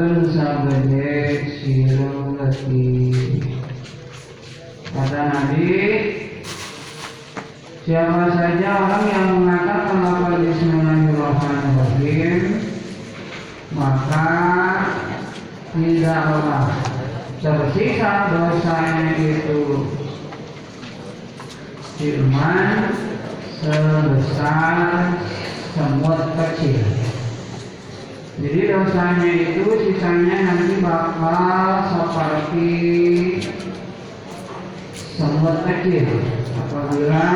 darwatun sabede sirung detik Kata Nabi Siapa saja orang yang mengatakan lafaz Bismillahirrahmanirrahim maka tidaklah tersisa dosanya itu. Firman sebesar semut kecil. Jadi dosanya itu sisanya nanti bakal seperti semut kecil. Apabila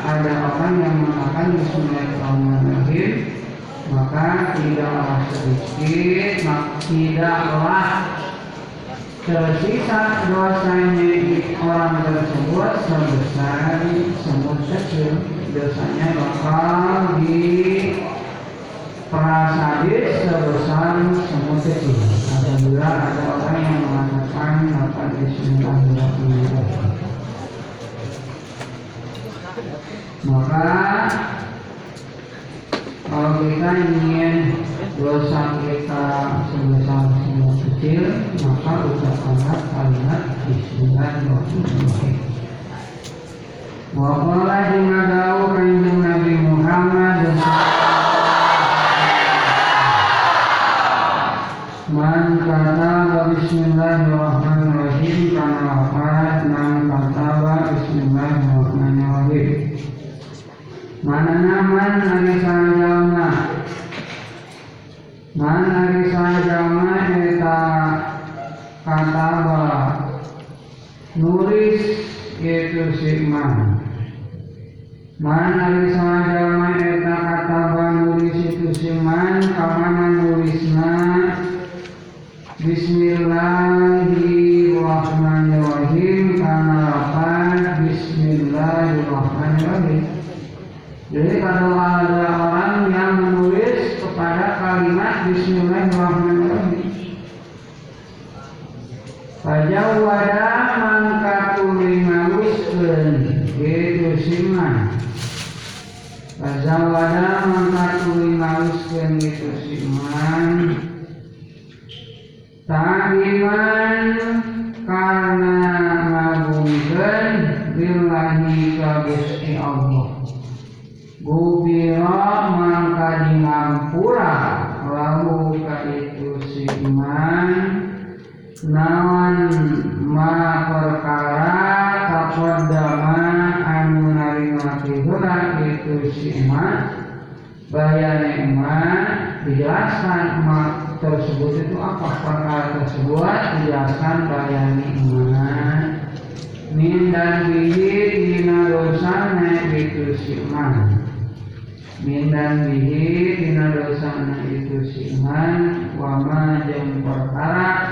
ada orang yang mengatakan Bismillahirrahmanirrahim maka tidaklah sedikit, maka tidaklah tersisa dosanya orang tersebut sebesar semut kecil. Dosanya bakal di prasadis sebesar semut kecil. Apabila ada orang yang mengatakan apa Bismillahirrahmanirrahim. Maka kalau kita ingin dosa kita sebesar semua kecil, maka ucapkanlah kalimat Bismillahirrahmanirrahim. Wa qala kanjeng Nabi Muhammad Bismillahirrahmanirrahim. Kana lafaz man kata Bismillahirrahmanirrahim. Mana naman ari sajalma Man ari sajalma eta kataba nulis itu si man Man ari sajalma eta kataba nulis itu si man kamana nulisna Bismillahirrahmanirrahim jadi kalau ada orang dijelaskan ma tersebut itu apa? Perkara tersebut dijelaskan bayani iman min dan bihi dina dosana itu si iman min dan bihi dina dosana itu si iman wama jeung perkara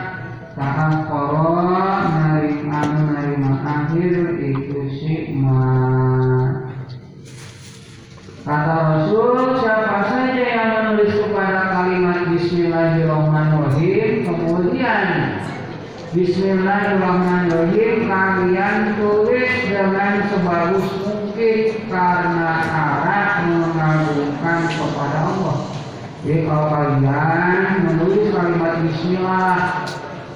Bismillahirrahmanirrahim kemudian Bismillahirrahmanirrahim kalian tulis dengan sebagus mungkin karena arah mengagungkan kepada Allah. Jadi kalau kalian menulis kalimat Bismillah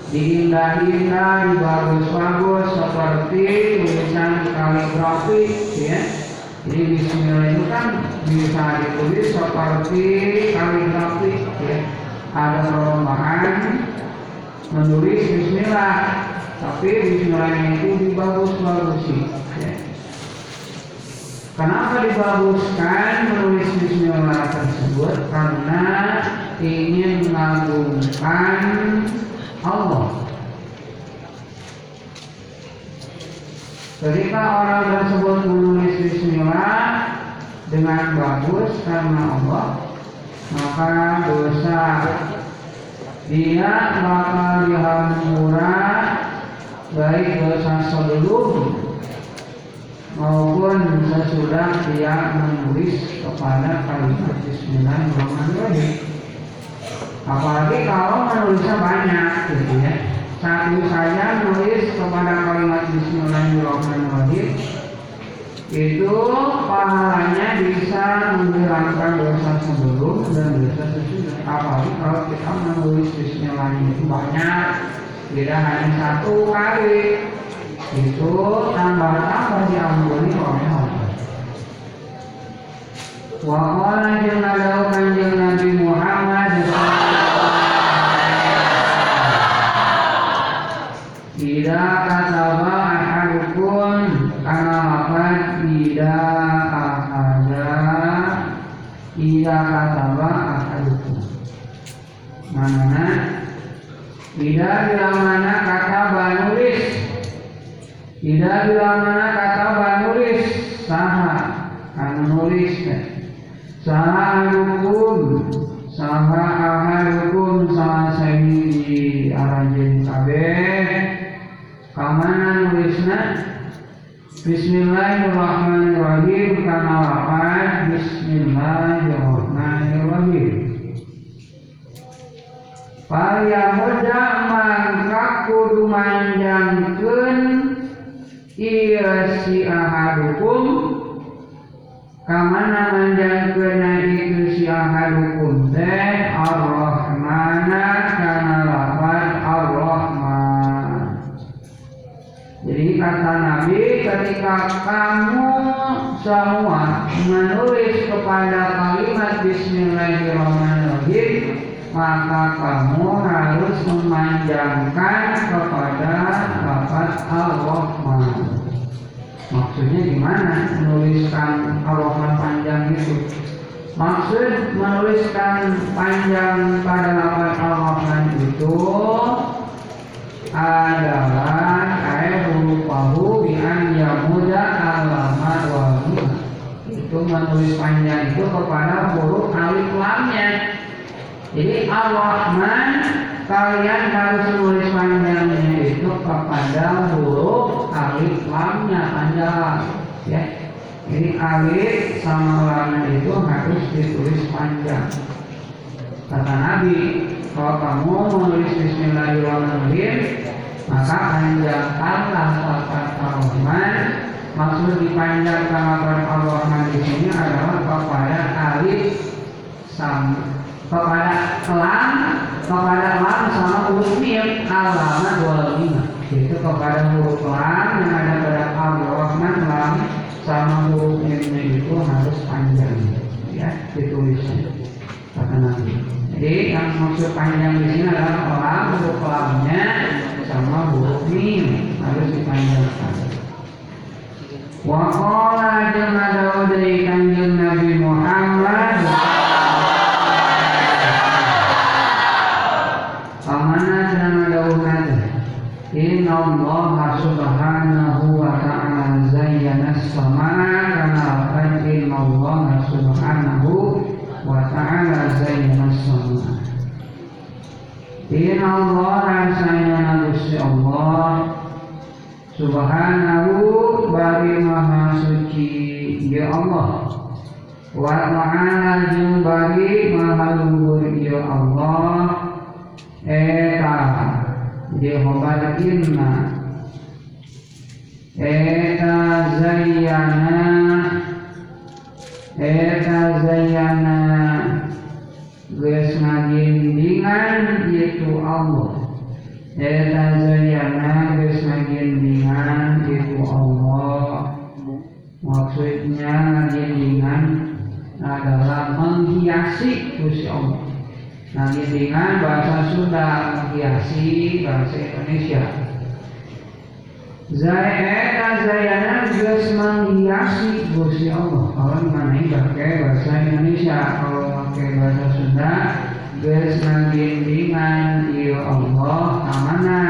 diindah-indah, dibagus-bagus seperti tulisan kaligrafi, ya. Jadi Bismillah itu kan bisa ditulis seperti kaligrafi, ya. Ada perlombaan menulis Bismillah tapi Bismillahnya itu dibagus-bagusi ya. Kenapa dibaguskan menulis Bismillah tersebut? Karena ingin mengagungkan Allah. Ketika orang tersebut menulis Bismillah dengan bagus karena Allah, maka dosa dia bakal dihampura baik dosa sebelum maupun sesudah dia menulis kepada kalimat Bismillahirrahmanirrahim. Apalagi kalau menulisnya banyak, gitu ya. Satu saja menulis kepada kalimat Bismillahirrahmanirrahim itu pahalanya bisa menghilangkan dosa sebelum dan dosa sesudah. Apalagi kalau kita menulis Bismillah itu banyak, tidak hanya satu kali, itu tambah-tambah diampuni oleh Allah. Wa qala jalla kanjeng Nabi Muhammad tidak kepada huruf alif lamnya panjang ya. Jadi alif sama lamnya itu harus ditulis panjang. Kata Nabi, kalau kamu menulis Bismillahirrahmanirrahim, maka panjangkanlah lafaz Ar-Rahman. Maksud dipanjangkan lafaz Ar-Rahman di sini adalah kepada alif sama kepada lam kepada lam sama huruf mim alamat lima itu kepada huruf lam yang ada pada al-rahman lam sama huruf mimnya itu harus panjang. Ya ditulisnya. Kata nabi. Jadi yang maksud panjang di sini adalah lam huruf lamnya sama huruf mim harus dipanjangkan. Wa qala Wa ta'ala jeung bari maha luhur Ya Allah eta dihobatinna eta zayyana. Eta zayyana. Geus ngagindingan itu Allah. Eta zayyana menghiasi Gusti Allah Nanti dengan bahasa Sunda menghiasi bahasa Indonesia. Zaina Zayana juga menghiasi Gusti Allah. Kalau mana pakai bahasa Indonesia, kalau pakai bahasa Sunda, Gus dengan ya Allah Amana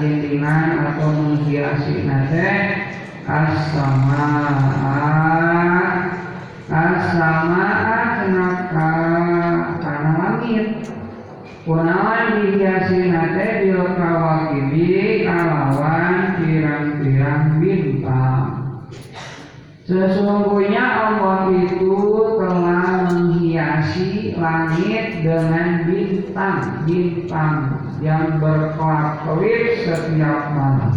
dengan atau menghiasi nate as-sama as-sama kenapa karena langit Kunawan dihiasi nate bil kawakibi kalawan pirang-pirang bintang. Sesungguhnya Allah itu telah menghiasi langit dengan bintang-bintang yang berkelap-kelip setiap malam.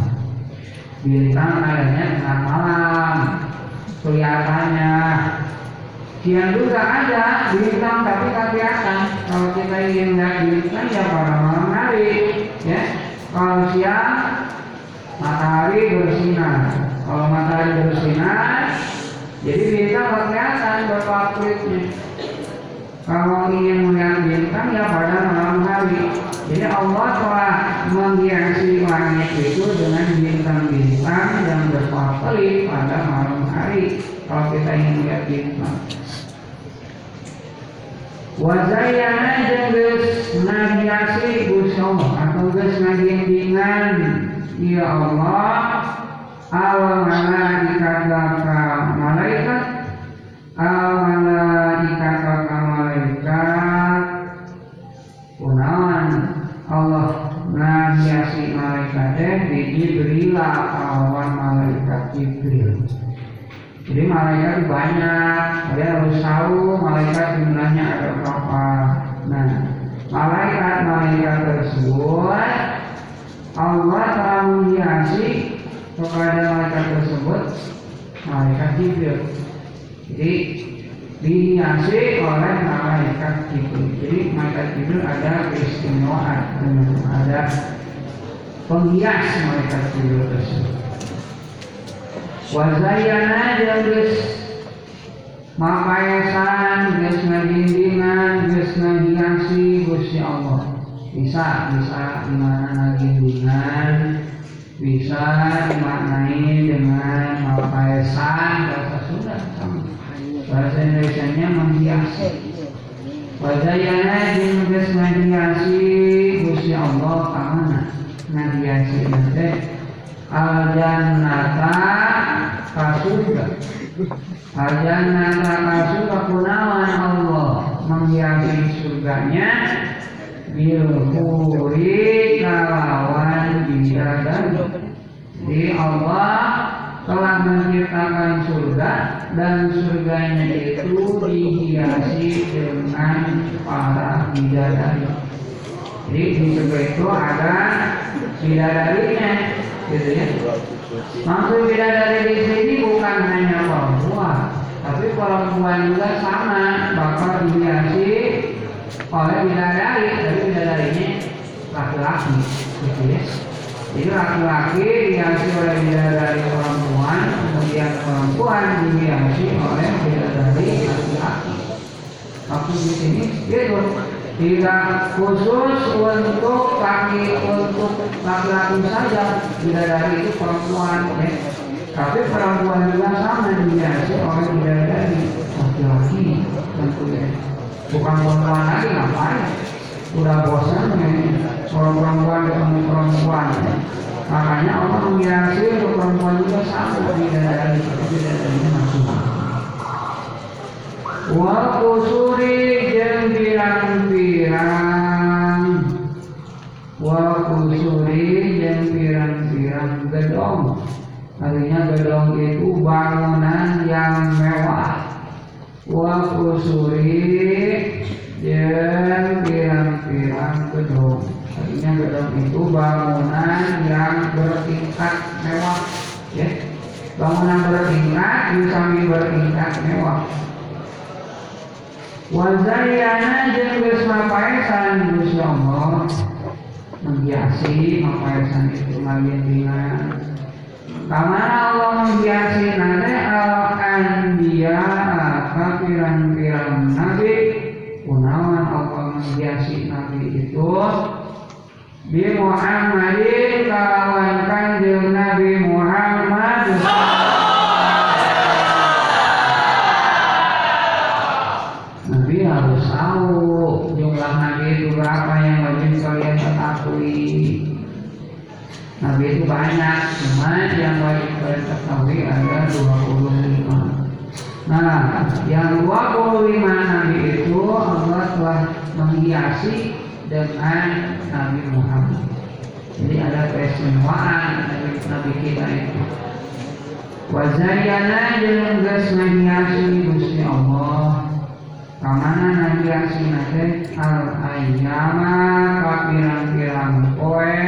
Bintang adanya tengah malam, kelihatannya Siang juga ada bintang tapi tak kelihatan. Kalau kita ingin lihat bintang ya pada malam hari, ya. Kalau siang matahari bersinar. Kalau matahari bersinar, jadi bintang kelihatan berpakulitnya. Kalau ingin melihat bintang ya pada malam hari. Jadi Allah telah menghiasi langit itu dengan bintang-bintang yang berpakulit pada malam hari. Kalau kita ingin melihat bintang. Wazayana jeung geus ngahiasi Gusti atau geus ngagendingan ya Allah al malaikat ka malaikat al malaikat ka malaikat kunaon Allah ngahiasi malaikat teh di Jibril awan malaikat Jibril jadi malaikat banyak, dia harus tahu malaikat jumlahnya ada berapa. Nah, malaikat-malaikat tersebut Allah telah menghiasi kepada malaikat tersebut malaikat Jibril. Jadi dihiasi oleh malaikat Jibril. Jadi malaikat Jibril ada keistimewaan, ada penghias malaikat Jibril tersebut. Wazayana jeung geus mapaesan geus ngagindingan geus ngahiasi Gusti Allah. Bisa bisa di mana ngagindingan bisa dimaknai dengan mapaesan bahasa Sunda sama bahasa Indonesia-nya menghiasi. Wazayana jeung geus ngahiasi Gusti Allah kamana ngahiasi nanti al jannata kasurga al jannata kasurga kunawan Allah menghiasi surganya bil huri kalawan bidadari jadi Allah telah menciptakan surga dan surganya itu dihiasi para bidadari jadi di surga itu ada bidadarinya gitu ya. Maksud bidadari di sini bukan hanya perempuan, tapi perempuan juga sama bakal dihiasi oleh bidadari, tapi bidadarinya laki-laki, gitu ya. Jadi laki-laki dihiasi oleh bidadari perempuan, kemudian perempuan dihiasi oleh bidadari laki-laki. Maksud di sini gitu tidak khusus untuk laki untuk laki-laki saja. Bidadari itu perempuan ya. tapi perempuan juga sama dihiasi oleh bidadari laki-laki tentunya. Bukan perempuan lagi ngapain? Udah bosan ya. Orang perempuan ketemu perempuan ya. makanya Allah menghiasi untuk perempuan juga sama. Bidadari tapi bidadarinya masuk Wa kusuri jeung pirang-pirang Wa kusuri jeung pirang-pirang gedong. Artinya gedong itu bangunan yang mewah. Wa kusuri yang pirang-pirang gedung artinya gedung itu bangunan yang bertingkat mewah ya. Bangunan bertingkat bisa bertingkat mewah Wazayana jeung geus mapaesan Gusti Allah menghiasi mapaesan itu lain dina Kamana Allah menghiasi nade al anbiya ka pirang-pirang nabi. Kunawan Allah menghiasi nabi itu. Bi Muhammadin kawan kanjeng Nabi Muhammad menghiasi dengan Nabi Muhammad. Jadi ada keistimewaan Nabi, Nabi kita itu. Wazayana jeung geus menghiasi Gusti Allah kamana nahiasi nate al ayyama ka pirang-pirang poe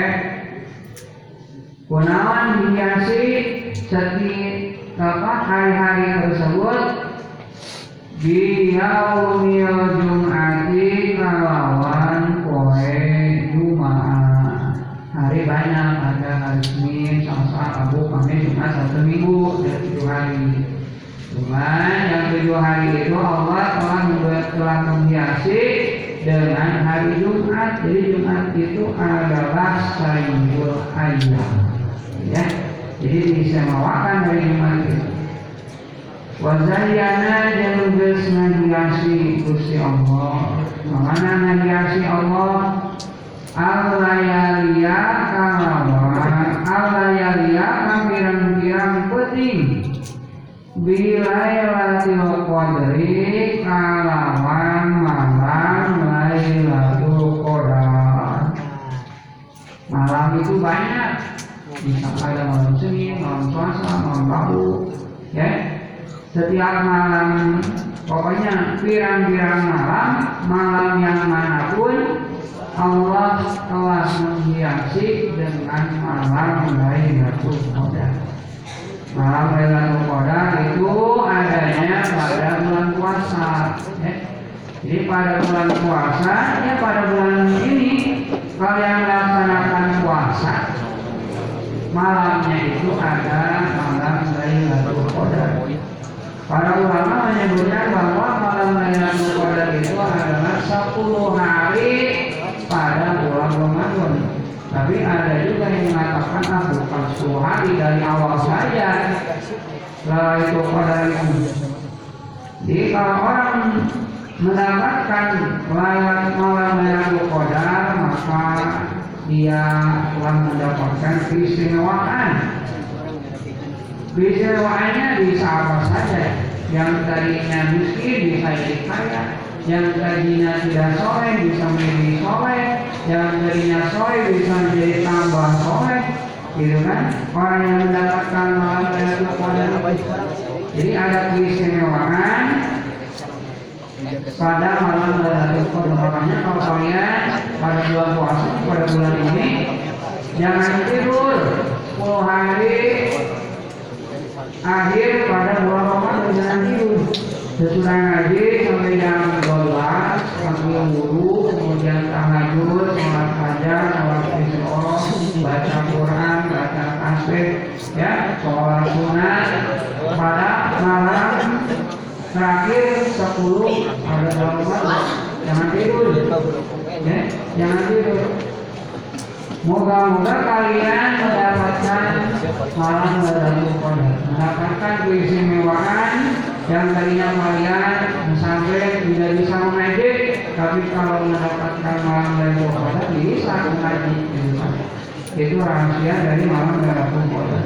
kunawan dihiasi setiap apa hari-hari tersebut di yaumil jum'ati kalawan poe jumaah hari banyak ada hari Senin, Selasa, Rabu, Kamis, Jumat, satu minggu ada tujuh hari Cuma yang tujuh hari itu Allah telah membuat telah menghiasi dengan hari Jumat. Jadi Jumat itu adalah sayur ayam. Ya. Jadi disemawakan dari Jumat itu. Wazayana jeung geus ngahiasi Gusti Allah. Mana ngahiasi Allah? Al-layaliya kalawan Al-layaliya pirang-pirang penting Bilailatul Qadri kalawan malam Lailatul Qadar. Malam itu banyak. Bisa ada malam Senin, malam Selasa, malam Rabu, ya. Setiap malam pirang-pirang malam, malam yang mana pun Allah telah menghiasi dengan malam Lailatul Qadar. Malam Lailatul Qadar itu adanya pada bulan puasa. Ya. Jadi pada bulan puasa, ya pada bulan ini kalian laksanakan puasa. Malamnya itu ada malam Lailatul Qadar. Para ulama menyebutkan bahwa malam Lailatul Qadar itu adalah 10 hari pada bulan Ramadan. Tapi ada juga yang mengatakan ah bukan 10 hari dari awal saja itu pada itu. Jadi kalau orang mendapatkan lewat malam Lailatul Qadar maka dia telah mendapatkan keistimewaan. Keistimewaannya bisa apa saja. Yang tadinya miskin bisa jadi kaya, yang tadinya tidak soleh bisa menjadi soleh, yang tadinya soleh bisa menjadi tambah soleh, gitu kan? Orang yang mendapatkan malam Lailatul Qadar jadi ada keistimewaan pada malam Qadar. Makanya kalau pada bulan puasa pada bulan ini jangan tidur 10 hari akhir pada bulan Ramadan tidur sesudah ngaji sampai jam 12 sambil wudhu kemudian tahajud sholat fajar sholat isra baca Quran baca tasbih ya sholat sunat. Pada malam terakhir 10 pada bulan Ramadan jangan tidur. Ya jangan tidur Moga-moga kalian mendapatkan malam Lailatul Qadar, mendapatkan keistimewaan yang tadinya kalian sampai tidak bisa mengaji, tapi kalau mendapatkan malam Lailatul Qadar bisa mengaji. Itu rahasia dari malam Lailatul Qadar.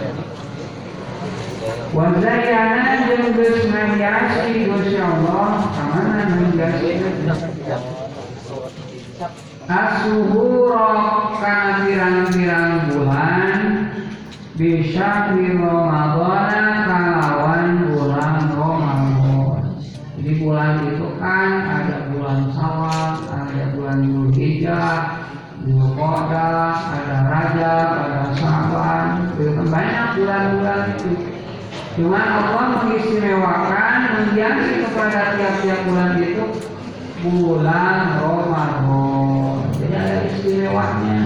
Wazayana jeung geus ngahiasi Gusti Allah, kamana menghiasi Asuhuro kana pirang-pirang bulan bisa di Ramadan kalawan bulan Ramadan. Jadi bulan itu kan ada bulan Sawal, ada bulan Zulhijjah, Zulqa'dah, ada Rajab, ada kan banyak bulan-bulan itu. Cuma Allah mengistimewakan menghiasi kepada tiap-tiap bulan itu bulan Ramadan. Ada istimewanya.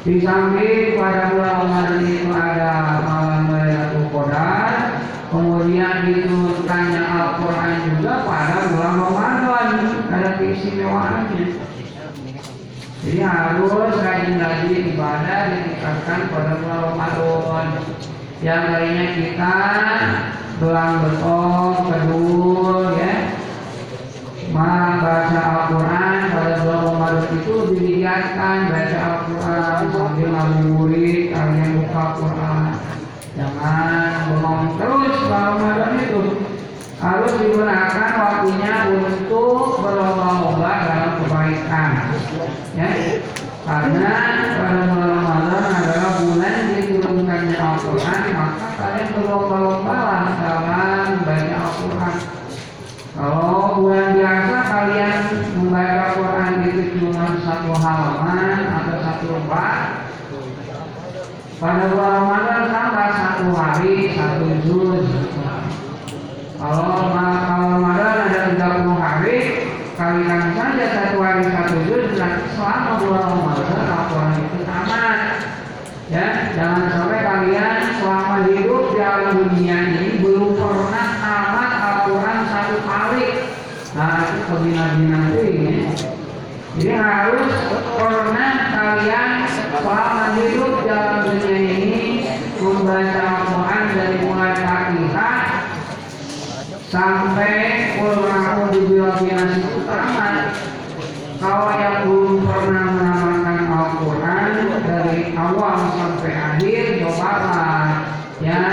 Di samping pada bulan Ramadan itu ada malam Lailatul Qadar, kemudian diturunkannya Al-Quran juga pada bulan Ramadan ada keistimewaannya. Jadi harus rajin-rajin ibadah ditingkatkan pada bulan Ramadan. Yang lainnya kita belang betul, kedul, ya, membaca Al-Quran pada bulan Ramadan itu dilihatkan baca Al-Quran sambil ngabuburit kalian buka Quran jangan bengong terus bulan Ramadan itu. Harus digunakan waktunya untuk berlomba-lomba dalam kebaikan. Ya. Karena pada bulan Ramadan adalah bulan diturunkannya Al-Quran maka kalian berlomba-lomba dalam membaca Al-Quran kalau bulan biasa kalian membaca Quran itu cuma satu halaman atau satu lembar, pada bulan Ramadan tambah satu hari satu juz. Kalau kalau Ramadan ada 30 hari, kalikan saja satu hari satu juz, berarti selama bulan Ramadan Al-Quran itu tamat. Ya, jangan sampai kalian selama hidup di alam dunia ini belum pernah tamat Al-Quran satu kali. Nah, itu pembina-bina ini. Jadi harus pernah kalian selama hidup di alam dunia ini membaca Al-Quran dari mulai Fatihah sampai ulama di itu tamat. Kalau yang belum pernah mengamalkan Al-Quran dari awal sampai akhir, cobalah ya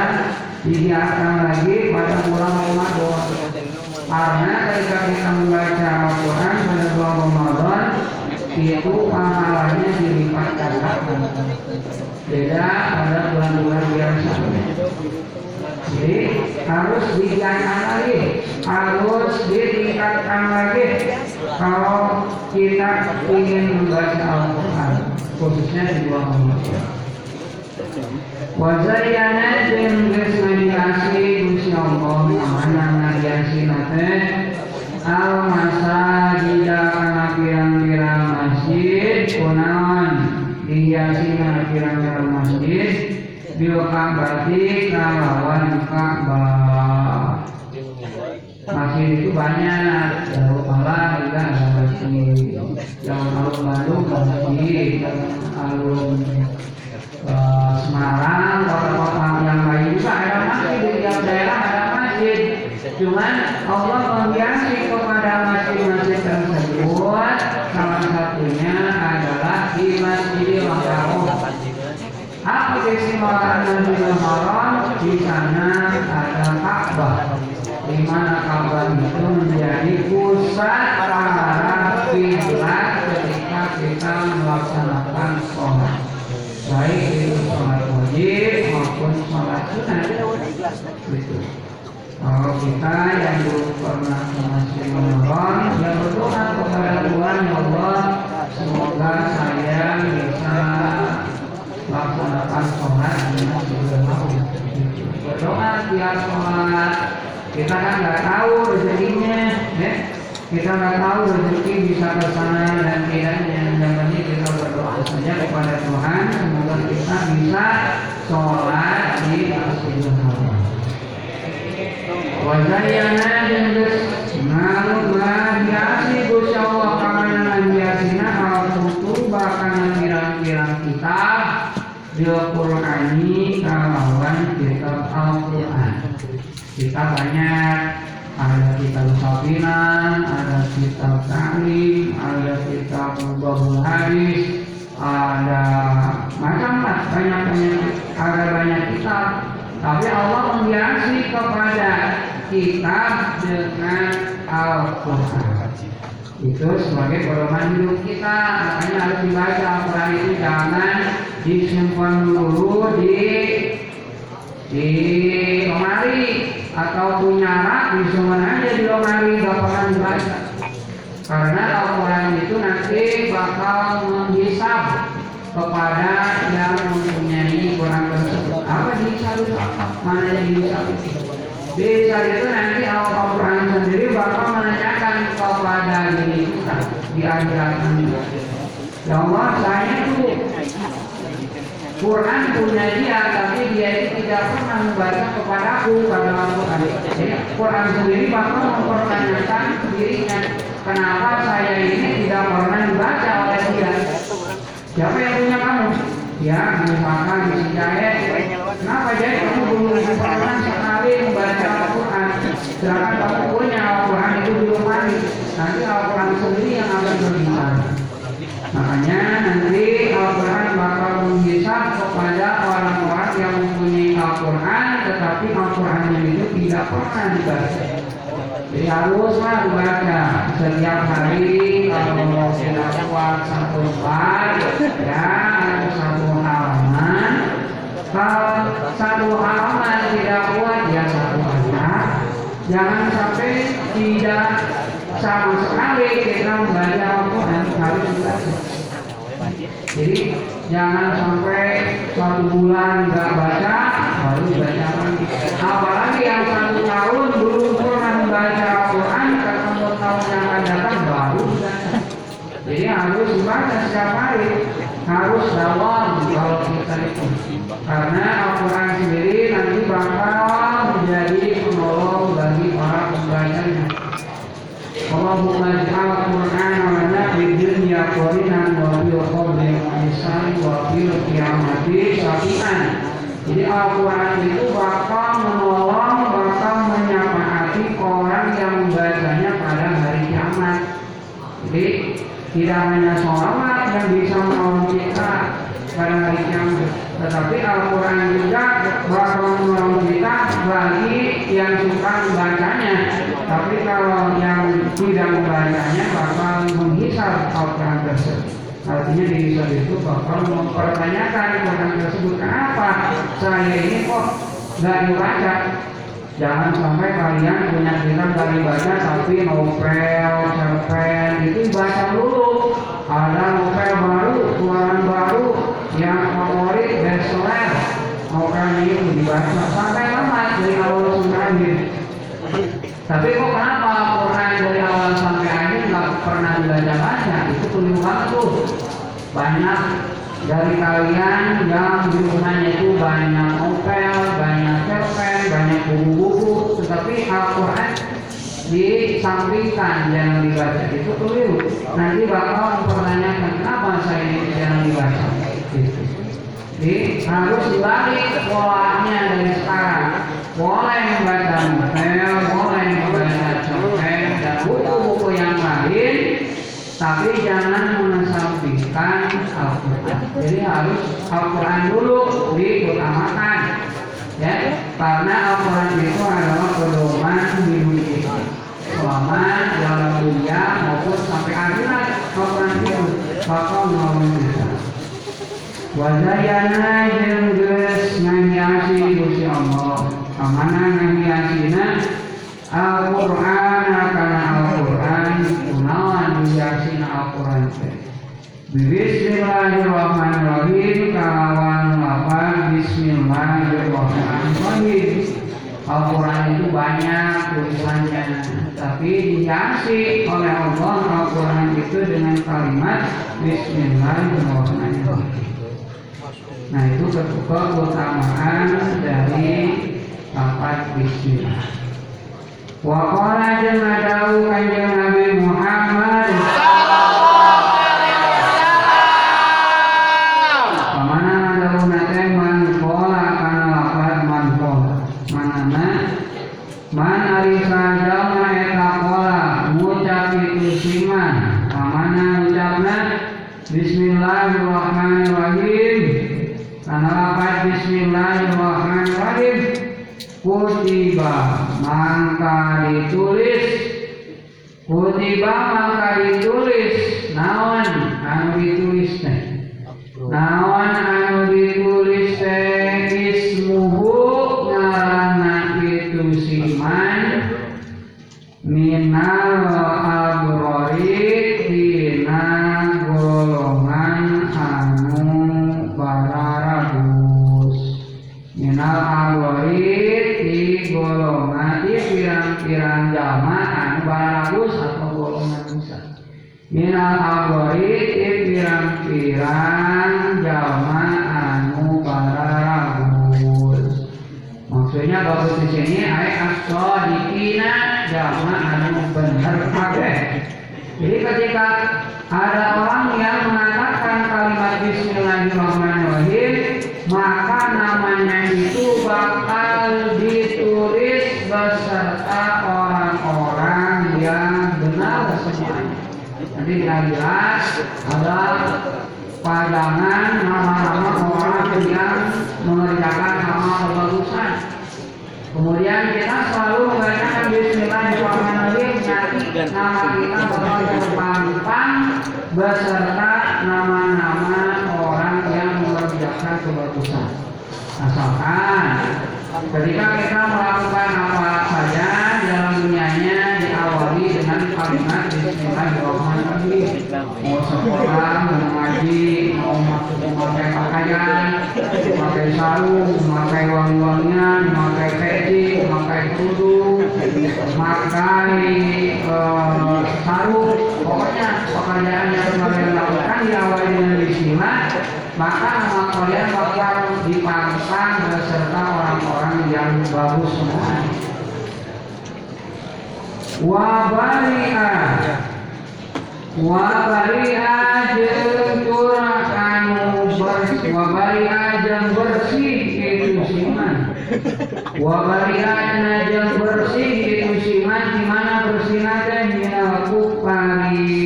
dihiaskan lagi pada bulan Ramadan. Karena ketika kita membaca Al-Quran pada bulan Ramadan, itu pahalanya dilipat gandakan. Beda pada bulan-bulan biasa. Jadi harus digandakan lagi, harus ditingkatkan lagi. Kalau kita ingin membaca Al-Quran, khususnya di bulan Ramadan. Wazayana geus ngadiasi Gusti Allah mana ngadiasi nate al masajid kana pirang-pirang masjid kunaon dihiasi kana pirang-pirang masjid bil berarti kalawan Ka'bah. Masjid itu banyak, Darul Malang juga ada masjid, yang alun-alun masjid, alun Eh, Semarang, kota-kota yang lain juga ada masjid. Di tiap daerah ada masjid. Cuman Allah menghiasi kepada masjid-masjid tersebut salah satunya adalah di Masjidil Haram. Apa keistimewaan Masjidil Haram? Di sana ada Ka'bah. Di mana Ka'bah itu menjadi pusat para kiblat ketika kita melaksanakan sholat baik itu sholat wajib maupun sholat sunnah gitu. Kalau kita yang belum pernah Masjid Ramadan, ya berdoa kepada Tuhan ya Allah, semoga saya sholat Masjid Ramadan. Berdoa tiap sholat, kita kan nggak tahu rezekinya, ya. Kita nggak tahu rezeki bisa ke sana dan tidaknya. Penting kita berdoa saja kepada Tuhan, semoga kita bisa sholat di Masjidil Haram. Wajayana jeung geus ngalung biasi Gusti Allah kana biasina al kutuba kana pirang-pirang kitab bil Qur'ani kalawan kitab Al-Qur'an. Kita banyak ada kitab Sabinan, ada kitab Ta'lim, ada kitab Mubahul Hadis, ada macam lah banyak banyak ada banyak kitab. Tapi Allah menghiasi kepada kitab dengan Al-Quran. Itu sebagai pedoman hidup kita. Makanya harus dibaca Al-Quran itu jangan disimpan dulu di di lemari atau punya rak bisa aja di lemari bakalan dibaca karena Al-Quran itu nanti bakal menghisap kepada yang mempunyai Quran tersebut apa dihisap itu mana yang dihisap bisa itu nanti Al-Quran sendiri bakal menanyakan kepada diri kita di nanti ya Allah saya tuh Quran punya dia, tapi dia itu tidak pernah membaca kepadaku pada Al-Quran. Jadi Quran sendiri bakal mempertanyakan dirinya, kenapa saya ini tidak pernah dibaca oleh dia? Siapa yang punya kamu? Ya, misalkan di Jahit. Kenapa jadi kamu belum pernah sekali membaca Al-Quran? Sedangkan kamu punya Al-Quran itu belum hari. Nanti Al-Quran sendiri yang akan berbicara. Makanya nanti Al-Quran bakal menghisap kepada orang-orang yang mempunyai Al-Quran tetapi Al-Qurannya itu tidak pernah dibaca. Jadi haruslah dibaca setiap hari kalau sudah kuat satu lembar ya satu halaman. Kalau satu halaman tidak kuat ya satu ayat. Jangan sampai tidak sama sekali kita membaca Al-Quran harus dibaca. Jadi jangan sampai satu bulan nggak baca baru baca lagi. Apalagi yang satu tahun belum pernah membaca Al-Quran ketemu tahun yang akan datang baru baca. Jadi harus dibaca setiap hari harus dalam kalau kita itu karena Al-Quran sendiri nanti bakal menjadi penolong bagi para pembacanya. Allahumma ij'al Qur'ana fid dunya qarinan wa fil qabri ihsan wa fil qiyamati syafi'an. Jadi Al-Quran itu bakal menolong, bakal menyapaati orang yang membacanya pada hari kiamat. Jadi tidak hanya sholawat yang bisa menolong kita pada hari kiamat, tetapi Al-Quran juga bakal menolong kita bagi yang suka membacanya. Tapi kalau yang tidak membacanya bakal menghisap Al-Quran tersebut. Artinya dihisap itu bakal mempertanyakan Quran tersebut. Kenapa saya ini kok nggak dibaca? Jangan sampai kalian punya kitab gak dibaca tapi novel, cerpen itu dibaca dulu. Ada novel baru, keluaran baru yang favorit bestseller. Novelnya itu dibaca sampai lemas dari awal sampai akhir. Tapi kok kenapa Quran dari awal sampai pernah dibaca-baca? Itu banget tuh. Banyak dari kalian yang di rumahnya itu banyak novel, banyak cerpen, banyak buku-buku, tetapi Al-Quran disampingkan jangan dibaca itu keliru. Nanti bakal mempertanyakan kenapa saya ini jangan dibaca. Gitu. Jadi harus dibalik polanya dari sekarang. Boleh membaca novel, boleh membaca cerpen dan buku-buku yang lain, tapi jangan mengesampingkan Al-Quran. Jadi harus Al-Quran dulu diutamakan, ya, karena Al-Quran itu adalah pedoman hidup kita selama dalam dunia maupun sampai akhirat Al-Quran itu bakal menolong kita. Wajayana jeung geus ngahiasi Gusti Allah. Amana ngahiasina Al-Qur'an kana Al-Qur'an kunaon ngahiasina Al-Qur'an. Bismillahirrahmanirrahim kalawan lafaz Bismillahirrahmanirrahim. Al-Quran itu banyak tulisannya, tapi dihiasi oleh Allah Al-Quran itu dengan kalimat Bismillahirrahmanirrahim. Nah itu keutamaan dari lafaz Bismillah. Wa qala jeung Nabi Muhammad Pamana ngadau nate man qala kana lafaz man qala. Manana man ari sajalma eta qala ngucap itu siman. Pamana ucapna Bismillahirrahmanirrahim. Karena lafaz Bismillahirrahmanirrahim Kutiba mangka ditulis. Kutiba mangka ditulis Naon anu ditulis teh Naon anu ditulis teh Ismuhu ngarana itu si golongan Musa minal abori pirang-pirang jalma anu bagus maksudnya bagus di sini ay aso dikina jalma anu bener kabeh jadi ketika ada orang yang mengatakan kalimat Bismillahirrahmanirrahim maka namanya itu bakal ditulis beserta orang-orang yang benar semuanya. Nanti jelas ada padangan nama-nama orang yang mengerjakan nama kebagusan. Kemudian kita selalu membacakan Bismillahirrahmanirrahim nanti nama kita bakal terpampang beserta nama-nama orang yang mengerjakan kebagusan. Asalkan ketika kita melakukan apa saja dalam dunianya diawali dengan kalimat Bismillahirrahmanirrahim. Mau sekolah, mau ngaji, mau memakai pakaian, memakai sarung, memakai wangi-wangian, memakai peci, memakai kerudung, memakai uh, sarung, pokoknya pekerjaan yang kalian lakukan diawali dengan Bismillah, maka nama kalian bakal dipasang beserta orang-orang yang semuanya. Wabari'a Wabari'a jeung curah anu bersih Wabari'a jeung bersih itu siman Wabari'a jeung bersih itu siman di mana bersihna teh minal kufari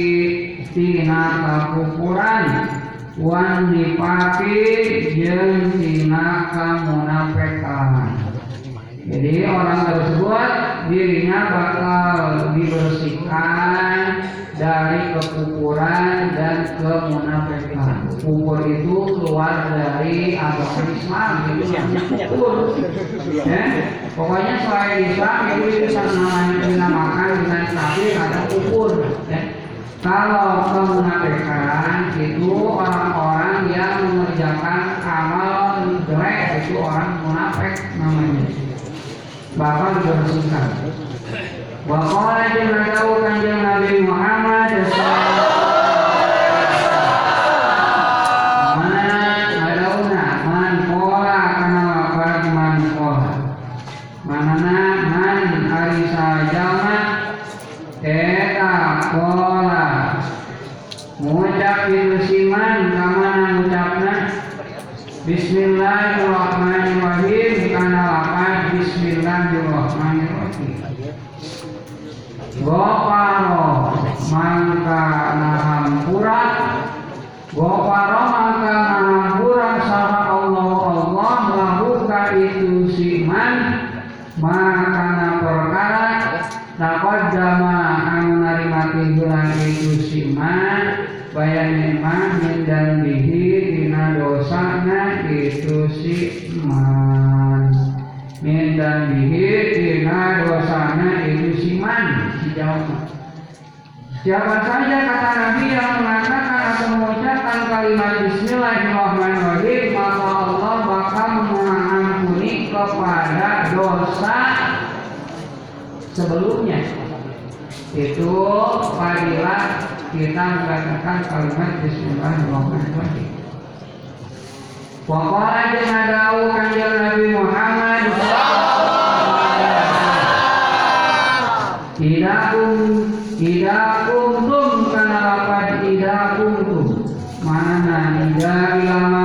tina kakufuran wan dipake jeung tina kamunafikan jadi orang tersebut dirinya bakal dibersihkan dari kekufuran dan kemunafikan. Kufur itu keluar dari agama Islam itu kufur. Ya? Pokoknya selain Islam itu bisa dinamakan dengan kafir atau kufur. Ya? Kalau kemunafikan itu orang-orang yang mengerjakan amal jelek itu orang munafik namanya bakal dibersihkan. Waqala jeung tahu kanjeng Nabi Muhammad Mana adauna man pola kana lafaz man pola. Manana man ari sajama eta pola. Ngucap itu siman kamana ngucapna Bismillahirrahmanirrahim kana lafaz Bismillahirrahmanirrahim. Goparo mangka nahampura Goparo mangka nahampura sama Allah Allah lahuka itu siman maka na perkara dapat jama anu narimati bulan itu siman bayan iman dan bihi dina dosana itu siman min dan bihi dina dosana itu siman si jauh Siapa saja kata Nabi yang mengatakan atau mengucapkan kalimat Bismillahirrahmanirrahim maka Allah bakal mengampuni kepada dosa sebelumnya. Itu fadilah kita mengatakan kalimat Bismillahirrahmanirrahim. Waqala jeung ngadau kanjeng Nabi Muhammad Tidak kum tidak kuntum kana lapan tidak kuntum mana tidak ila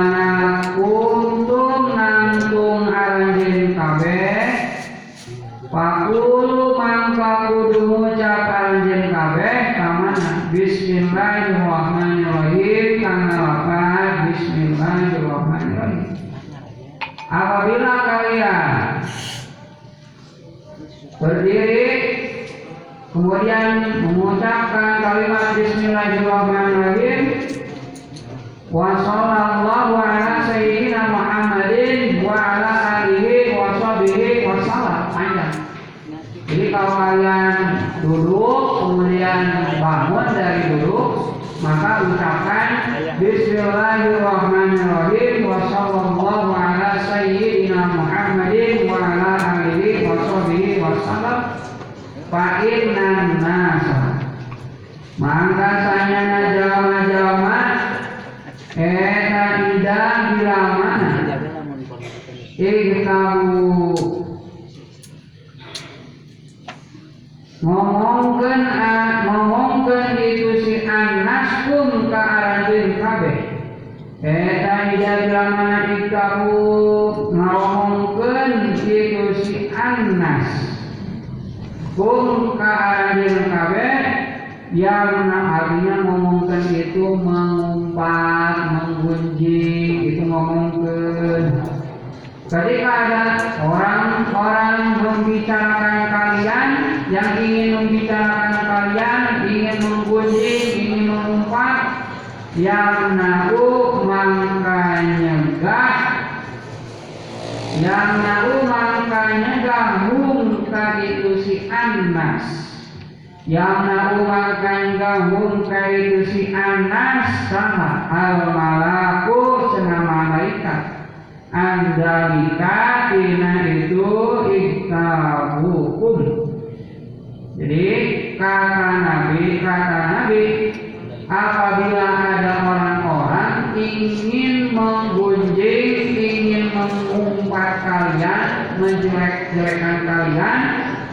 berdiri. Kemudian mengucapkan kalimat Bismillahirrahmanirrahim. Wa sallallahu ala sayyidina Muhammadin wa ala alihi wa sahbihi wa sallam. Panjang. Jadi kalau kalian duduk kemudian bangun dari duduk maka ucapkan Bismillahirrahmanirrahim. Wa sallallahu ala sayyidina Muhammadin wa ala alihi wa sahbihi wa sallam Fa'innan nasa mangga sanyana jalma-jalma eta ida bila mana Iktabu ngomongkan ngomongkan itu si anas pun ke arajin kabe eta ida bila mana iktabu ngomongkan itu si anas ke arajin kabe yang artinya ngomongkan itu mengumpat menggunjing itu ngomongkan Ketika ada orang-orang membicarakan kalian yang ingin membicarakan kalian, ingin menggunjing, ingin mengumpat, yang nahu maka nyegah, yang nahu maka nyegah mungka itu si anas. Yang nahu maka nyegah mungka itu si anas sama al malaku senama malaikat andalika tina itu iktabukum jadi kata Nabi kata Nabi apabila ada orang-orang ingin menggunjing ingin mengumpat kalian menjelek-jelekan kalian.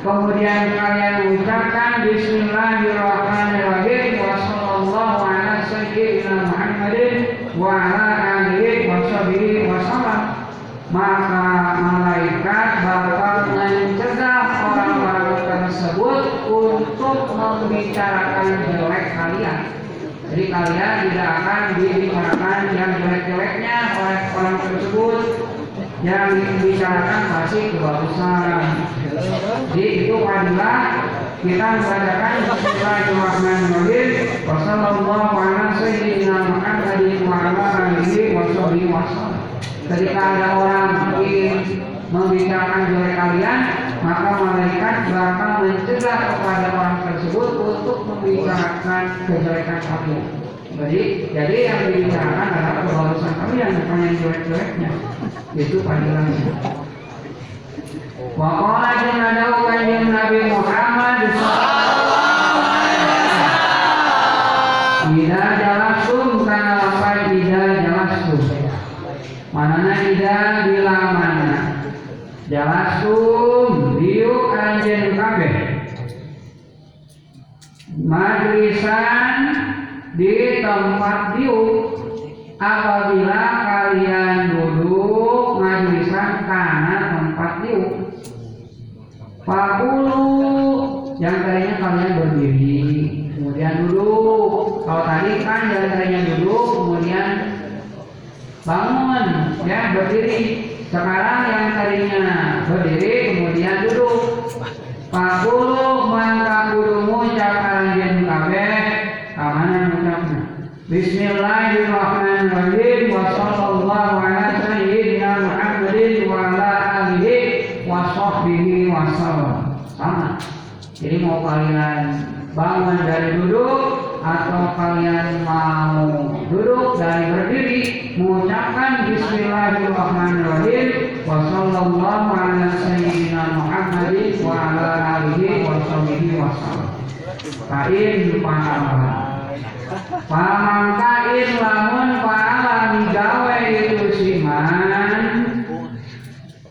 Kemudian kalian ucapkan Bismillahirrahmanirrahim wa sallallahu ala sayyidina Muhammadin wa ala alihi wa sahbihi maka malaikat bakal mencegah orang-orang tersebut untuk membicarakan jelek kalian. Jadi kalian tidak akan dibicarakan yang jelek-jeleknya oleh orang tersebut yang dibicarakan masih kebagusan. Jadi itu adalah kita membacakan Bismillahirrahmanirrahim. Wassalamualaikum warahmatullahi wabarakatuh ketika ada orang ingin membicarakan jelek kalian maka malaikat bakal mencegah kepada orang tersebut untuk membicarakan kejelekan kalian jadi jadi yang dibicarakan adalah kebagusan kalian bukan yang jelek-jeleknya. Itu panggilannya Waqala jeung ada kanjeng Nabi Muhammad Ida jalasum kana lapai ida jalasum manana ida bila mana jalasum diuk anjen kabeh. Majlisan di tempat diuk apabila kalian duduk majlisan karena tempat diuk Fakulu yang tadinya kalian berdiri kemudian duduk. Kalau tadi kan yang tadinya duduk kemudian bangun ya berdiri. Sekarang yang tadinya berdiri kemudian duduk. Pakulu maka kudu ngucap anjeun kabeh kamana ngucapna Bismillahirrahmanirrahim. Wa sallallahu ala sayyidina Muhammadin wa ala alihi wa sahbihi wa sallam sama. Jadi mau kalian bangun dari duduk atau kalian mau duduk dari berdiri mengucapkan Bismillahirrahmanirrahim. Wa sallallahu ala sayyidina Muhammadin wa ala alihi wa sahbihi wa sallam. Kain pahala pamangkain lamun pahala digawe itu siman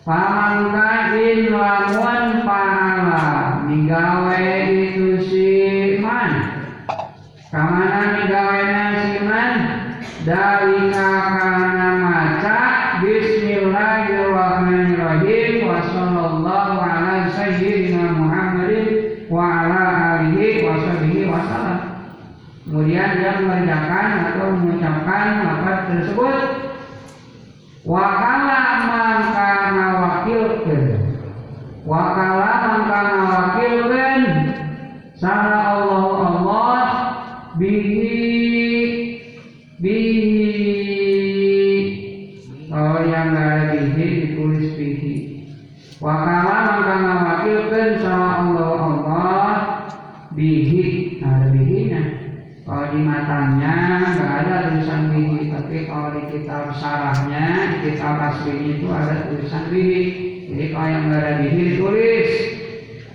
pamangkain lamun pahala digawe itu siman kamana digawena siman dari kakana maca Bismillahirrahmanirrahim. Wa sallallahu ala sayyidina Muhammadin wa ala alihi wa sahbihi wa sallam kemudian dia mengerjakan atau mengucapkan apa tersebut. Wakala mangkana wakilkan wakala mangkana wakilkan sama tapi kalau di kitab sarahnya di kitab aslinya itu ada tulisan bihi jadi kalau yang nggak ada bihi ditulis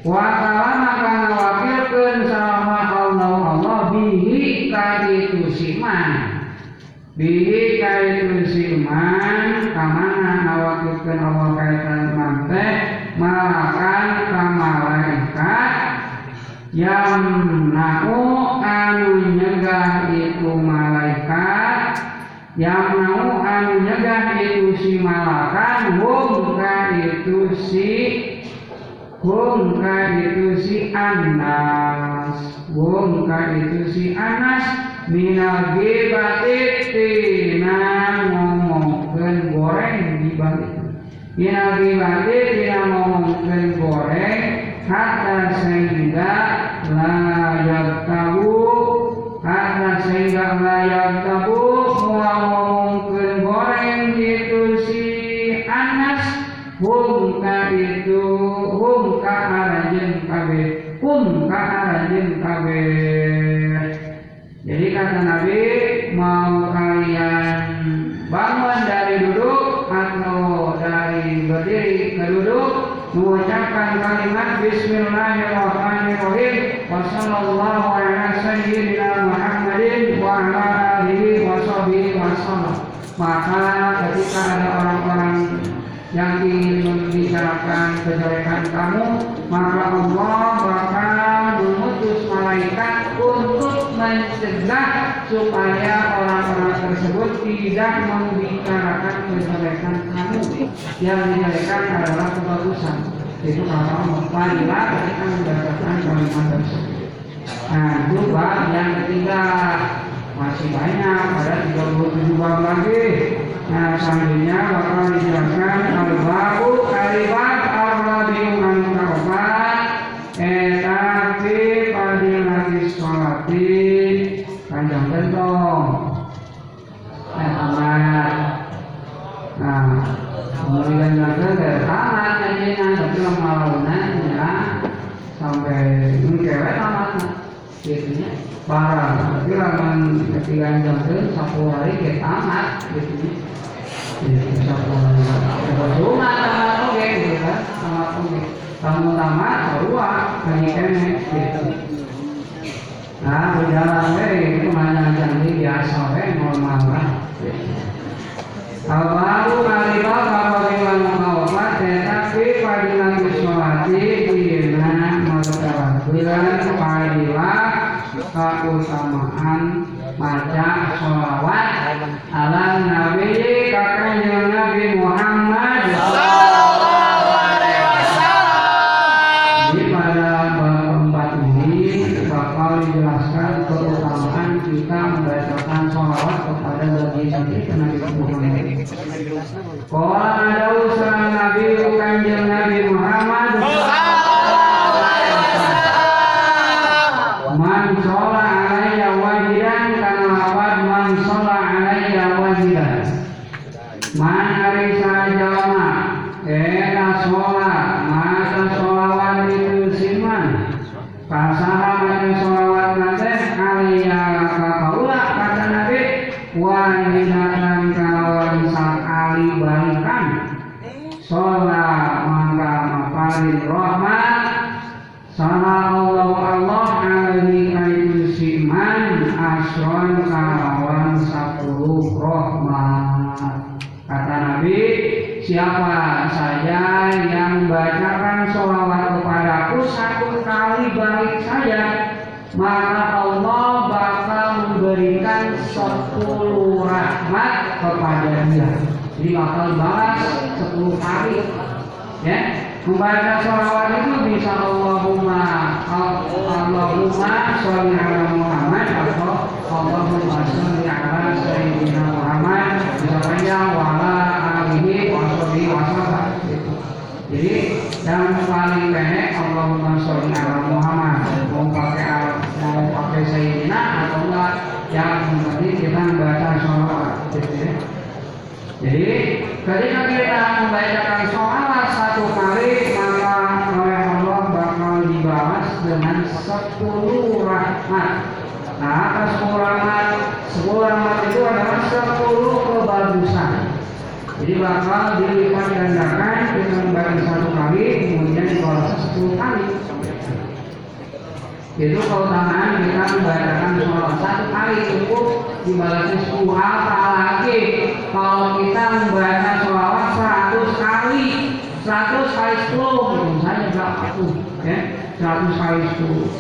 wakala maka wakilkan sama Allah Allah bihi itu siman. Bihi itu siman kamana ngawakikeun Allah kaitan mante malakan ka malaikat yang nau anu nyegah yang mau anu nyegah itu si malakan hum ka itu si hum ka itu si anas. Hum ka itu si anas minal gibatit tina ngomongkeun goreng di balik. Minal gibatit tina ngomongkeun goreng hatta sehingga layak tahu hatta sehingga layak tahu ngomongkeun goreng itu si Anas hum itu hum ka kabeh hum ka kabeh. Jadi kata Nabi mau kalian bangun dari duduk atau dari berdiri ke duduk mengucapkan kalimat Bismillahirrahmanirrahim. Wa sallallahu ala sayyidina Muhammadin wa ala alihi wa maka ketika ada orang-orang yang ingin membicarakan kejelekan kamu maka Allah bakal mengutus malaikat untuk mencegah supaya orang-orang tersebut tidak membicarakan kejelekan kamu. Yang dijelekan adalah kebagusan. Itu kata Allah marilah ketika membacakan kalimat tersebut. Nah itu yang ketiga masih banyak ada 37 bab lagi. Nah selanjutnya bakal dijelaskan al-babu kalimat al-rabiu an-taubat etapi lagi sholati panjang gentong eh amat nah kemudian juga dari tamat aja tapi lama ya sampai ngkewet tamatnya gitu ya barang tapi ketika jangkau satu hari ke tamat gitu ya jadi satu hari cuma tamat oke gitu kan kamu tamat kami gitu nah berjalan itu janji biasa normal Mengawafat Tetapi keutamaan maca sholawat ala Nabi kakaknya Nabi Muhammad di pada bab keempat ini bakal dijelaskan keutamaan kita membacakan sholawat kepada Nabi Nabi Muhammad. Kalau ada usaha Nabi kanjeng Nabi Muhammad. Man sholat alaiya wajidan kana lafad man sholat alaiya wajidan. Man hari sajama eta sholat masa sholawat itu siman. Pasaha maca sholawat nate alaiya kakaula kata Nabi wajidatan kalawan sakali balikan. Sholat maka mapalin rahmat Sama Allah Allah alaihi kaitu siman asron kawan sepuluh rahmat Kata Nabi Siapa saja yang membacakan sholawat kepadaku satu kali balik saja Maka Allah bakal memberikan sepuluh rahmat kepada dia. Jadi bakal balas sepuluh kali Ya, membaca sholawat itu bisa Allahumma Allahumma sholli ala Muhammad atau Allahumma sholli ala Sayyidina Muhammad bisa panjang wala alihi wa sholli wa sallam jadi yang paling pendek Allahumma sholli ala Muhammad. Mau pakai mau pakai Sayyidina atau enggak yang penting kita membaca sholawat gitu ya. Jadi ketika kita membacakan sholawat satu kali maka oleh Allah bakal dibalas dengan sepuluh rahmat. Nah, atas sepuluh rahmat, sepuluh rahmat itu adalah sepuluh kebagusan. Jadi bakal dilipat gandakan dengan membaca satu kali, kemudian dibalas sepuluh kali. Itu keutamaan kita membacakan sholat. Satu kali cukup dibalasnya sepuluh apalagi kalau kita membaca sholawat seratus kali. Seratus kali sepuluh saja berapa tuh ya. Seratus kali sepuluh.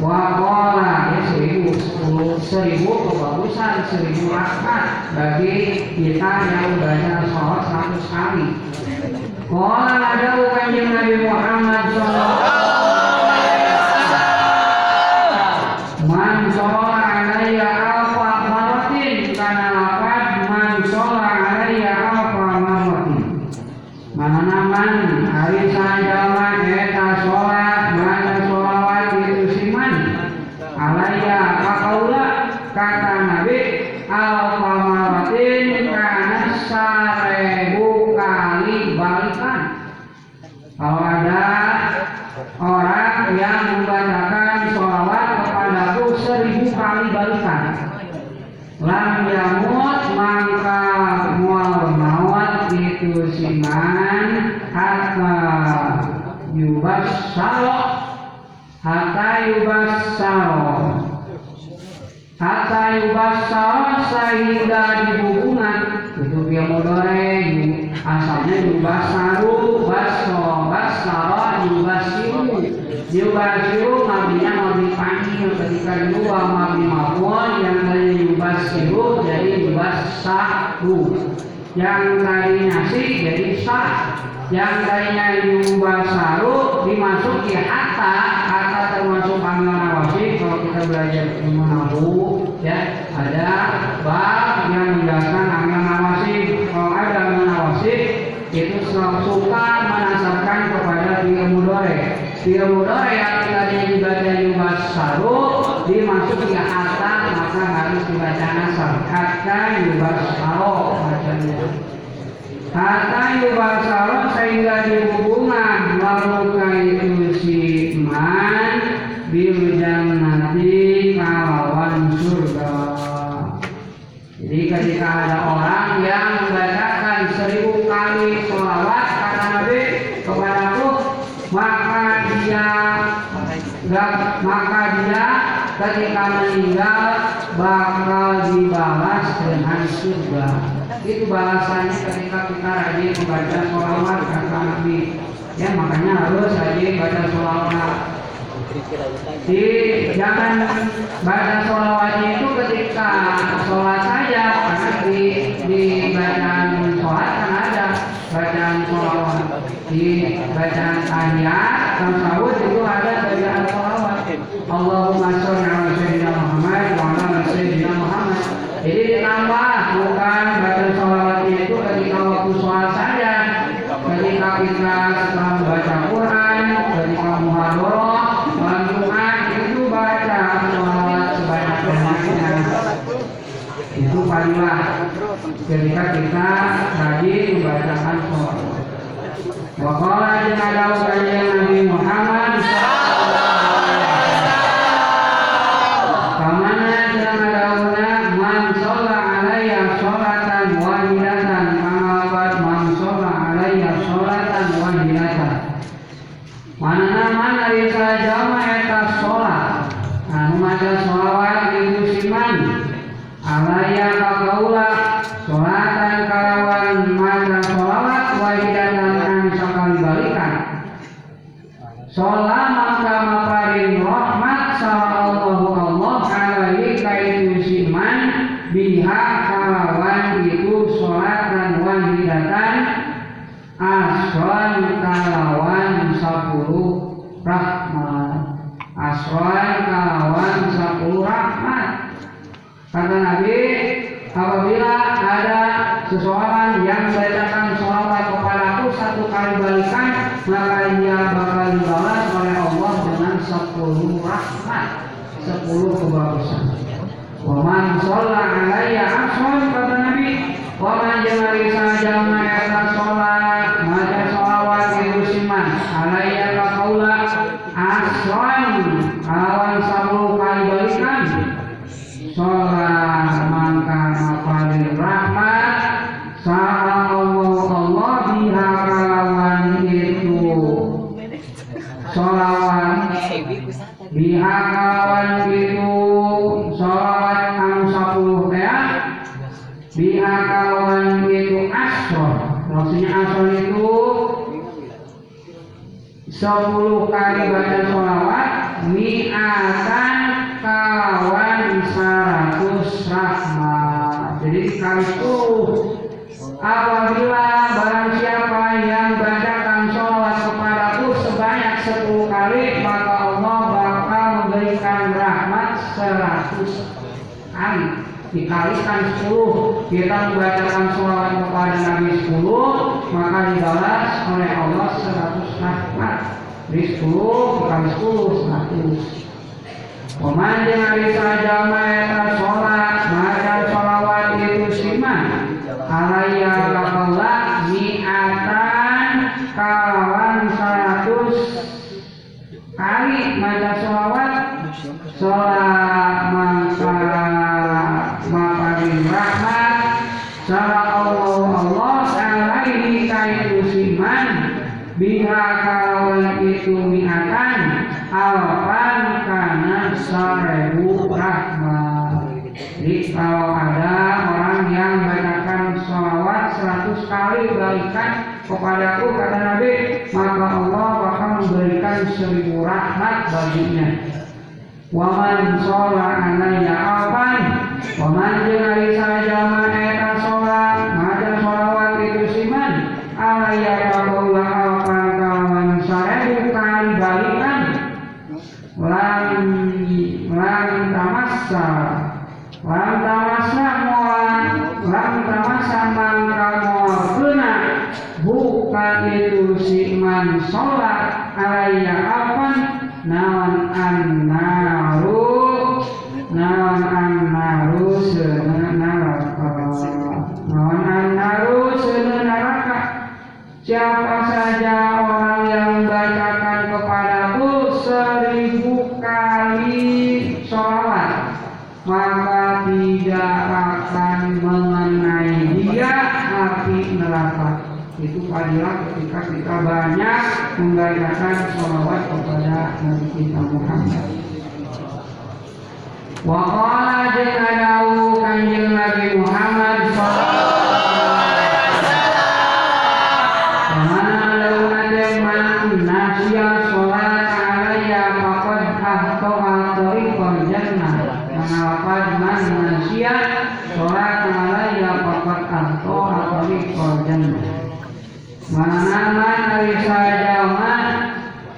Wakola ya seribu sepuluh seribu kebagusan seribu rahmat bagi kita yang membaca sholat seratus kali. Kola ada kanjeng Nabi Muhammad Sallallahu Mana man hari sajama eta sholat mana sholawat itu siman alaiya kakaula kata Nabi alfa maratin karena sarebu kali balikan. Kalau ada orang yang membacakan sholawat kepadaku seribu kali balikan lam yamut maka mual mawat itu siman hatta yubassaro hatta yubassaro hatta yubassaro sehingga dihubungan itu dia modore asalnya yubassaru basso bassaro yubasiru yubasiru mabinya mabi panggil ketika dua mabi mafun yang tadi yubasiru jadi yubassaru yang tadinya si jadi sah. Yang tadinya yubasaru dimasuki hatta hatta termasuk panggilan nawasi kalau kita belajar ilmu nahu ya ada bab yang menjelaskan panggilan nawasi kalau ada nawasi itu suka menasabkan kepada fi'il mudore fi'il mudore yang tadinya dibaca yubasaru dimasuki hatta maka harus dibaca nasab hatta yubasaru bacanya. Hatta yubasaro sehingga dihubungan Waruka itu si man Bil jannati Jadi ketika ada orang yang membacakan seribu kali sholawat kata Nabi kepadaku maka dia maka dia ketika meninggal bakal dibalas dengan surga. Itu balasannya ketika kita rajin membaca sholawat kata Nabi. Ya makanya harus rajin baca sholawat di jangan baca sholawatnya itu ketika sholat saja karena di di bacaan sholat kan ada bacaan sholawat. Di bacaan tahiyat tasawuf itu ada bacaan sholawat. Allahumma sholli ala sayyidina Muhammad wa ala sayyidina Muhammad. Jadi ditambah bukan baca sholawatnya itu ketika waktu sholat saja. Ketika kita setelah membaca Quran ketika muhadharah malam Jumat itu baca sholawat itu padilah ketika kita rajin membacakan sholawat Wakala daukannya Nabi Muhammad Kamana dengan dauna man sholla alaiya sholatan wahidatan Mengawat man sholla alaiya sholatan wahidatan Mana nama dari sajama eta sholat Anu maca sholawat itu siman Alaiya kakaula Sholatan kalawan maca sholawat wahidatan anu sakali balikan Sholat maka maparin rahmat sama Allahu Allah alaihi kaitu siman biha kalawan itu sholatan wahidatan asron kalawan sepuluh rahmat. Asron kalawan sepuluh rahmat. Kata Nabi apabila ada seseorang yang membacakan sholawat kepadaku satu kali balikan maka ia bakal dibalas oleh Allah dengan sepuluh rahmat sepuluh kebagusan Waman sholat alaiya asron kata Nabi Waman jemari saja dikalikan sepuluh. Kita membacakan sholawat kepada Nabi sepuluh maka dibalas oleh Allah seratus rahmat. Dari sepuluh dikali sepuluh seratus. Paman hari saja mereka sholat Maka sholawat itu siman Alaya kakallah Mi'atan kawan seratus. Kali Maka sholawat Sholat Maka rahmat Salah Allah Allah Alaihi kaitu siman Biha kawan itu mi'atan Alfan karena sarebu rahmat Jadi kalau ada orang yang bacakan sholawat 100 kali balikan kepadaku kata Nabi Maka Allah bakal memberikan seribu rahmat baginya. Waman sholat alaiya alfan Waman jenari saja ma'eta sholat sholawat itu siman kabulah alfan kawan sarebu kali balikan lam lam tamassa lam tamassa moal lam kena bukan itu si man sholat alaya apa nawan annaru nawan annaru senaraka nawan annaru senaraka siapa saja neraka. Itu padilah ketika kita banyak membacakan sholawat kepada Nabi kita Muhammad. Wa qala jeung adawu kanjeng Nabi Muhammad sallallahu sholat faqad ahto'a tariqal jannah Mana man ari sajaman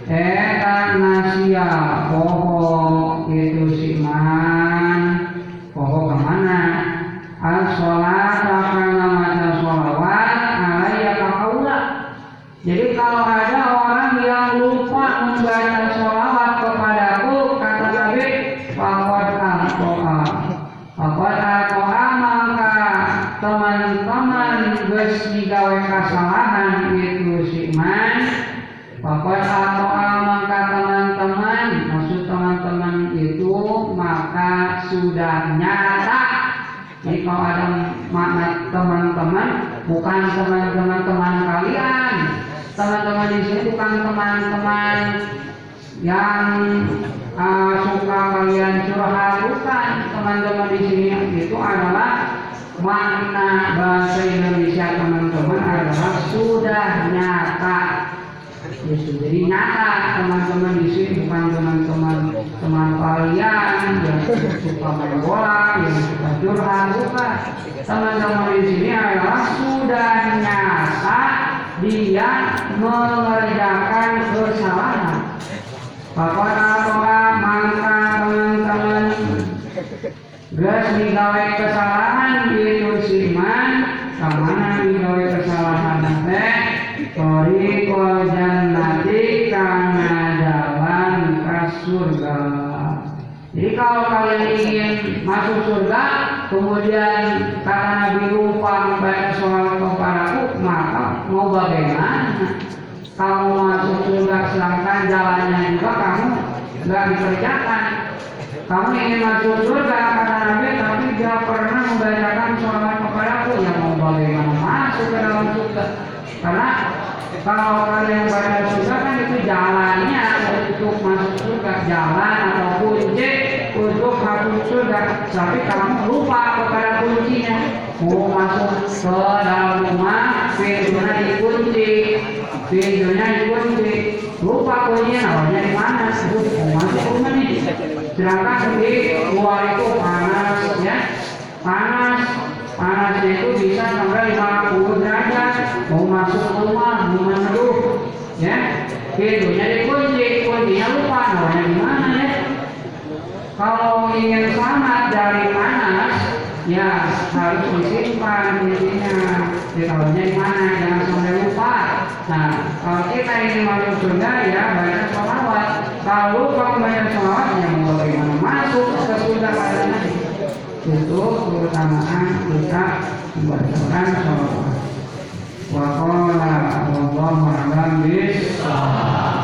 Eta nasya poho itu si man Poho ke mana Al sholat akan maca sholawat alaya kakaula jadi kalau ada orang yang lupa membaca sholawat kepadaku, kata Nabi, fakot al-to'a. Fakot al-to'a maka teman-teman geus digawe kesalahan itu si man. Fakot al-to'a maka teman-teman, maksud teman-teman itu maka sudah nyata. Jadi kalau ada makna teman-teman, bukan teman-teman teman kalian, bukan teman-teman yang uh, suka kalian curhat bukan teman-teman di sini itu adalah makna bahasa Indonesia teman-teman adalah sudah nyata. Ya, jadi nyata teman-teman di sini bukan teman-teman teman kalian yang suka main bola yang suka curhat bukan. Teman-teman di sini adalah sudah nyata dia mengerjakan kesalahan. Bapak Atoa maka teman-teman Gas digawe kesalahan itu siman Kamana digawe kesalahan teh Tori kojan nanti karena jalan ke surga Jadi kalau kalian ingin masuk surga Kemudian kata Nabi lupa membaca sholat kepadaku Maka mau bagaimana? Kamu masuk surga sedangkan jalannya juga kamu nggak dikerjakan. Kamu ingin masuk surga kata Nabi tapi tidak pernah membacakan sholat kepadaku ya mau bagaimana? Masuk ke dalam surga. Karena kalau kalian baca surga kan itu jalannya untuk masuk surga jalan atau kunci untuk masuk surga, tapi kamu lupa kepada kuncinya. Mau masuk ke dalam rumah, pintunya dikunci, pintunya dikunci, lupa kuncinya namanya di mana? Aduh, mau masuk rumah nih. Sedangkan di luar itu panas ya, panas, panas itu bisa sampai 50 derajat. Mau masuk rumah, meneduh, ya, pintunya dikunci, kuncinya lupa namanya di mana ya? Kalau ingin selamat dari panas, ya harus disimpan intinya. Ditaruhnya di mana, jangan sampai lupa. Nah, kalau kita ingin masuk surga ya banyak sholawat. Kalau lupa membaca sholawat, ya mau bagaimana masuk ke surga pada nanti. Itu keutamaan kita membacakan sholawat. Wa qala Allahu a'lam bishawab.